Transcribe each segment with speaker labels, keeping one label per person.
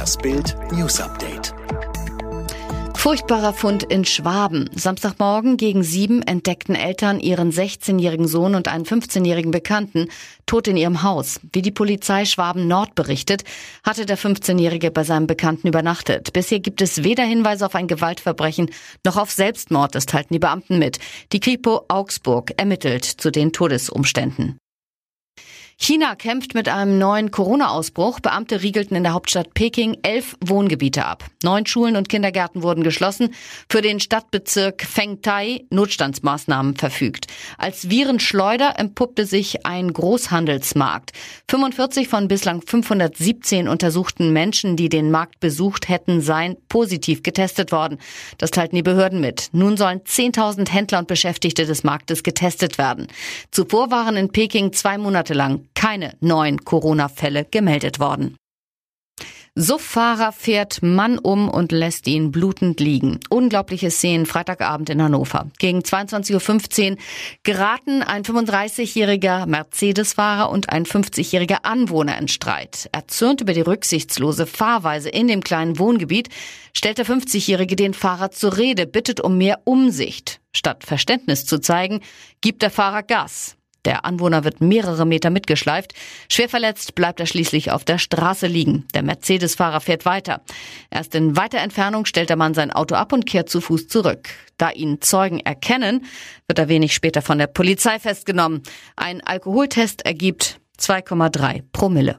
Speaker 1: Das Bild News Update.
Speaker 2: Furchtbarer Fund in Schwaben. Samstagmorgen gegen sieben entdeckten Eltern ihren 16-jährigen Sohn und einen 15-jährigen Bekannten tot in ihrem Haus. Wie die Polizei Schwaben Nord berichtet, hatte der 15-jährige bei seinem Bekannten übernachtet. Bisher gibt es weder Hinweise auf ein Gewaltverbrechen noch auf Selbstmord, das teilten die Beamten mit. Die Kripo Augsburg ermittelt zu den Todesumständen. China kämpft mit einem neuen Corona-Ausbruch. Beamte riegelten in der Hauptstadt Peking elf Wohngebiete ab. Neun Schulen und Kindergärten wurden geschlossen. Für den Stadtbezirk Fengtai Notstandsmaßnahmen verfügt. Als Virenschleuder empuppte sich ein Großhandelsmarkt. 45 von bislang 517 untersuchten Menschen, die den Markt besucht hätten, seien positiv getestet worden. Das teilten die Behörden mit. Nun sollen 10.000 Händler und Beschäftigte des Marktes getestet werden. Zuvor waren in Peking zwei Monate lang keine neuen Corona-Fälle gemeldet worden. Suffahrer fährt Mann um und lässt ihn blutend liegen. Unglaubliche Szenen Freitagabend in Hannover. Gegen 22.15 Uhr geraten ein 35-jähriger Mercedes-Fahrer und ein 50-jähriger Anwohner in Streit. Erzürnt über die rücksichtslose Fahrweise in dem kleinen Wohngebiet, stellt der 50-jährige den Fahrer zur Rede, bittet um mehr Umsicht. Statt Verständnis zu zeigen, gibt der Fahrer Gas. Der Anwohner wird mehrere Meter mitgeschleift. Schwer verletzt bleibt er schließlich auf der Straße liegen. Der Mercedes-Fahrer fährt weiter. Erst in weiter Entfernung stellt der Mann sein Auto ab und kehrt zu Fuß zurück. Da ihn Zeugen erkennen, wird er wenig später von der Polizei festgenommen. Ein Alkoholtest ergibt 2,3 Promille.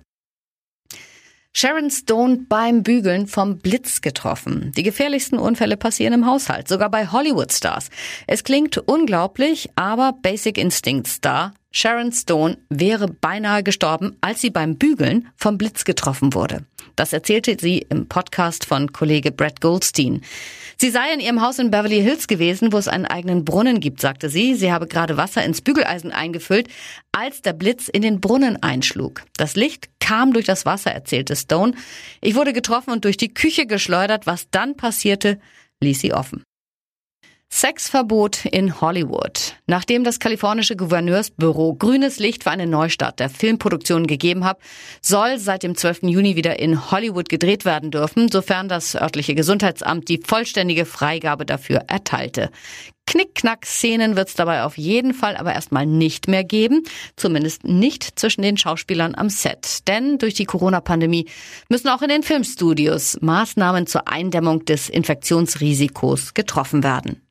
Speaker 2: Sharon Stone beim Bügeln vom Blitz getroffen. Die gefährlichsten Unfälle passieren im Haushalt, sogar bei Hollywood-Stars. Es klingt unglaublich, aber Basic Instinct Star Sharon Stone wäre beinahe gestorben, als sie beim Bügeln vom Blitz getroffen wurde. Das erzählte sie im Podcast von Kollege Brad Goldstein. Sie sei in ihrem Haus in Beverly Hills gewesen, wo es einen eigenen Brunnen gibt, sagte sie. Sie habe gerade Wasser ins Bügeleisen eingefüllt, als der Blitz in den Brunnen einschlug. Das Licht kam durch das Wasser, erzählte Stone. Ich wurde getroffen und durch die Küche geschleudert. Was dann passierte, ließ sie offen. Sexverbot in Hollywood. Nachdem das kalifornische Gouverneursbüro grünes Licht für eine Neustart der Filmproduktion gegeben hat, soll seit dem 12. Juni wieder in Hollywood gedreht werden dürfen, sofern das örtliche Gesundheitsamt die vollständige Freigabe dafür erteilte. Knickknack-Szenen wird es dabei auf jeden Fall aber erstmal nicht mehr geben, zumindest nicht zwischen den Schauspielern am Set. Denn durch die Corona-Pandemie müssen auch in den Filmstudios Maßnahmen zur Eindämmung des Infektionsrisikos getroffen werden.